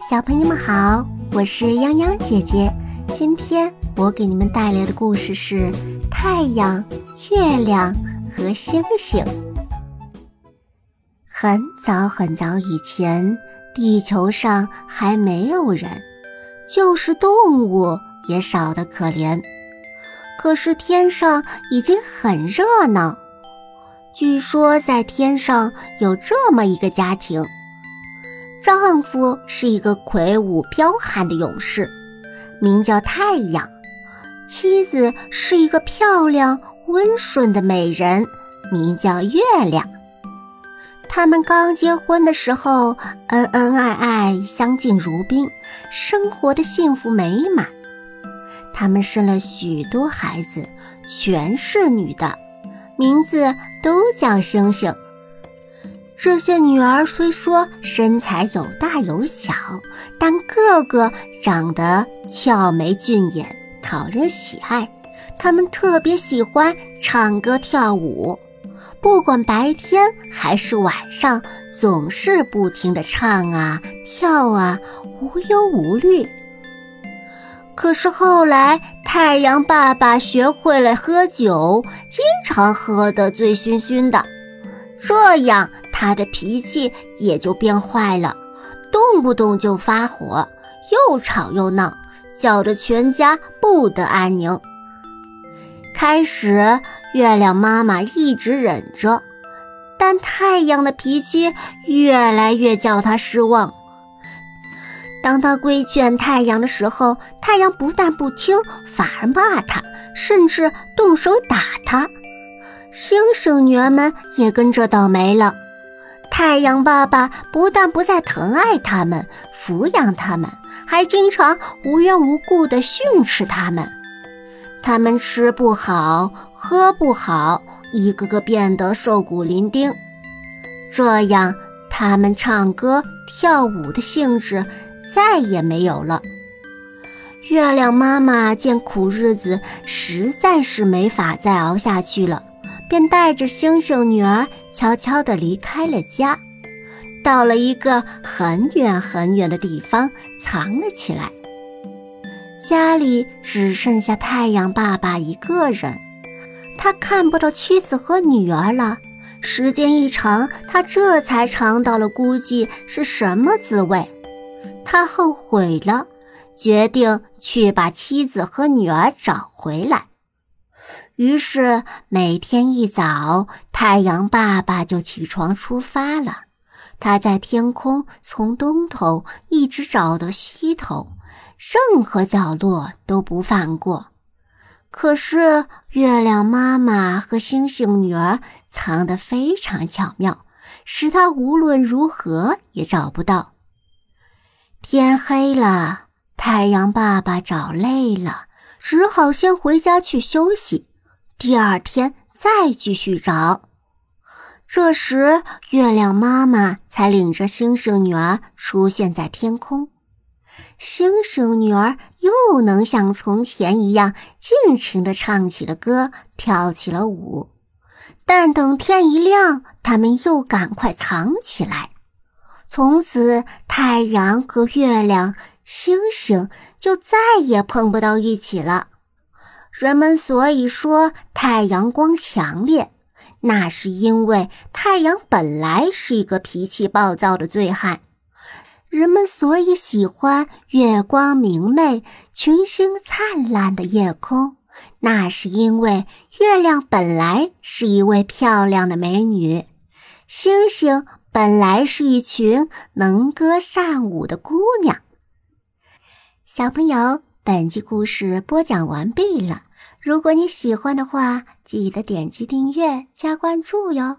小朋友们好，我是泱泱姐姐。今天我给你们带来的故事是太阳、月亮和星星。很早很早以前，地球上还没有人，就是动物也少得可怜。可是天上已经很热闹。据说在天上有这么一个家庭。丈夫是一个魁梧彪悍的勇士，名叫太阳；妻子是一个漂亮温顺的美人，名叫月亮。他们刚结婚的时候，恩恩爱爱，相敬如宾，生活的幸福美满。他们生了许多孩子，全是女的，名字都叫星星。这些女儿虽说身材有大有小，但个个长得俏眉俊眼，讨人喜爱。她们特别喜欢唱歌跳舞，不管白天还是晚上，总是不停地唱啊跳啊，无忧无虑。可是后来，太阳爸爸学会了喝酒，经常喝得醉醺醺的，这样。他的脾气也就变坏了，动不动就发火，又吵又闹，搅得全家不得安宁。开始，月亮妈妈一直忍着，但太阳的脾气越来越叫她失望。当他规劝太阳的时候，太阳不但不听，反而骂他，甚至动手打他。星星女儿们也跟着倒霉了。太阳爸爸不但不再疼爱他们、抚养他们，还经常无缘无故地训斥他们。他们吃不好、喝不好，一个个变得瘦骨伶仃。这样，他们唱歌跳舞的兴致再也没有了。月亮妈妈见苦日子实在是没法再熬下去了。便带着星星女儿悄悄地离开了家，到了一个很远很远的地方藏了起来。家里只剩下太阳爸爸一个人，他看不到妻子和女儿了。时间一长，他这才尝到了孤寂是什么滋味。他后悔了，决定去把妻子和女儿找回来。于是每天一早，太阳爸爸就起床出发了。他在天空从东头一直找到西头，任何角落都不放过。可是月亮妈妈和星星女儿藏得非常巧妙，使他无论如何也找不到。天黑了，太阳爸爸找累了，只好先回家去休息。第二天再继续找，这时月亮妈妈才领着星星女儿出现在天空。星星女儿又能像从前一样尽情地唱起了歌，跳起了舞。但等天一亮，他们又赶快藏起来。从此，太阳和月亮、星星就再也碰不到一起了。人们所以说太阳光强烈，那是因为太阳本来是一个脾气暴躁的醉汉。人们所以喜欢月光明媚、群星灿烂的夜空，那是因为月亮本来是一位漂亮的美女，星星本来是一群能歌善舞的姑娘。小朋友，本集故事播讲完毕了。如果你喜欢的话，记得点击订阅加关注哟。